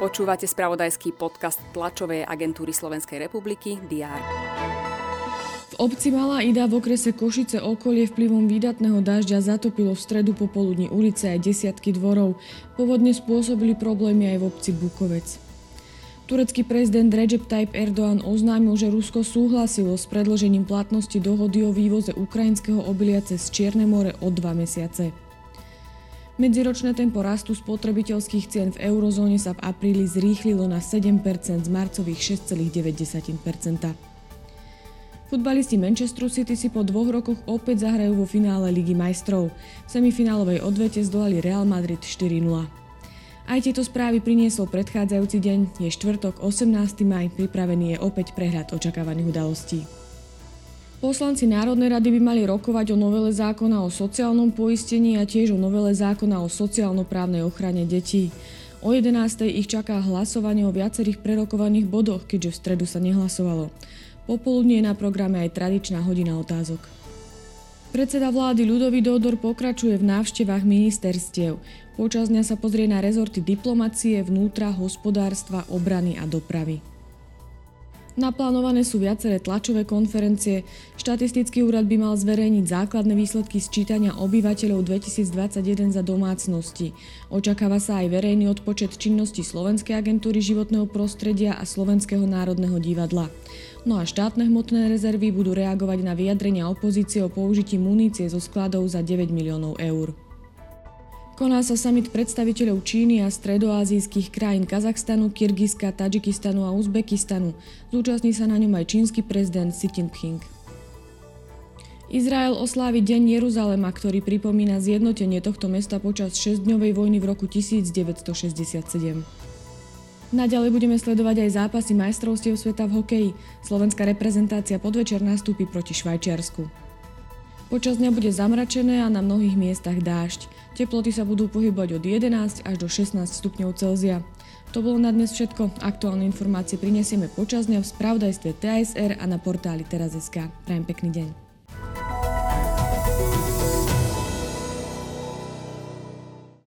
Počúvate spravodajský podcast tlačovej agentúry Slovenskej republiky DR. Obci Malá Ida v okrese Košice okolie vplyvom výdatného dažďa zatopilo v stredu popoludní ulice aj desiatky dvorov. Povodne spôsobili problémy aj v obci Bukovec. Turecký prezident Recep Tayyip Erdoğan oznámil, že Rusko súhlasilo s predložením platnosti dohody o vývoze ukrajinského obilia cez Čierne more o dva mesiace. Medziročné tempo rastu spotrebiteľských cien v eurozóne sa v apríli zrýchlilo na 7% z marcových 6,9%. Futbalisti Manchesteru City si po dvoch rokoch opäť zahrajú vo finále Ligy majstrov. V semifinálovej odvete zdolali Real Madrid 4-0. Aj tieto správy priniesol predchádzajúci deň, je štvrtok 18. maj, pripravený je opäť prehľad očakávaných udalostí. Poslanci Národnej rady by mali rokovať o novele zákona o sociálnom poistení a tiež o novele zákona o sociálno-právnej ochrane detí. O 11. ich čaká hlasovanie o viacerých prerokovaných bodoch, keďže v stredu sa nehlasovalo. Popoludne je na programe aj tradičná hodina otázok. Predseda vlády Ľudový Dodor pokračuje v návštevách ministerstiev. Počas dňa sa pozrie na rezorty diplomacie, vnútra, hospodárstva, obrany a dopravy. Naplánované sú viaceré tlačové konferencie. Štatistický úrad by mal zverejniť základné výsledky sčítania obyvateľov 2021 za domácnosti. Očakáva sa aj verejný odpočet činnosti Slovenskej agentúry životného prostredia a Slovenského národného divadla. No a štátne hmotné rezervy budú reagovať na vyjadrenia opozície o použití munície zo skladov za 9 miliónov eur. Koná sa summit predstaviteľov Číny a stredoazijských krajín Kazachstanu, Kyrgyzska, Tadžikistanu a Uzbekistanu. Zúčastní sa na ňom aj čínsky prezident Xi Jinping. Izrael oslávi Deň Jeruzalema, ktorý pripomína zjednotenie tohto mesta počas 6-dňovej vojny v roku 1967. Naďalej budeme sledovať aj zápasy majstrovstiev sveta v hokeji. Slovenská reprezentácia podvečer nastúpi proti Švajčiarsku. Počas dňa bude zamračené a na mnohých miestach dážď. Teploty sa budú pohybovať od 11 až do 16 stupňov Celzia. To bolo na dnes všetko. Aktuálne informácie prinesieme počas dňa v spravodajstve TSR a na portáli teraz.sk. Prajem pekný deň.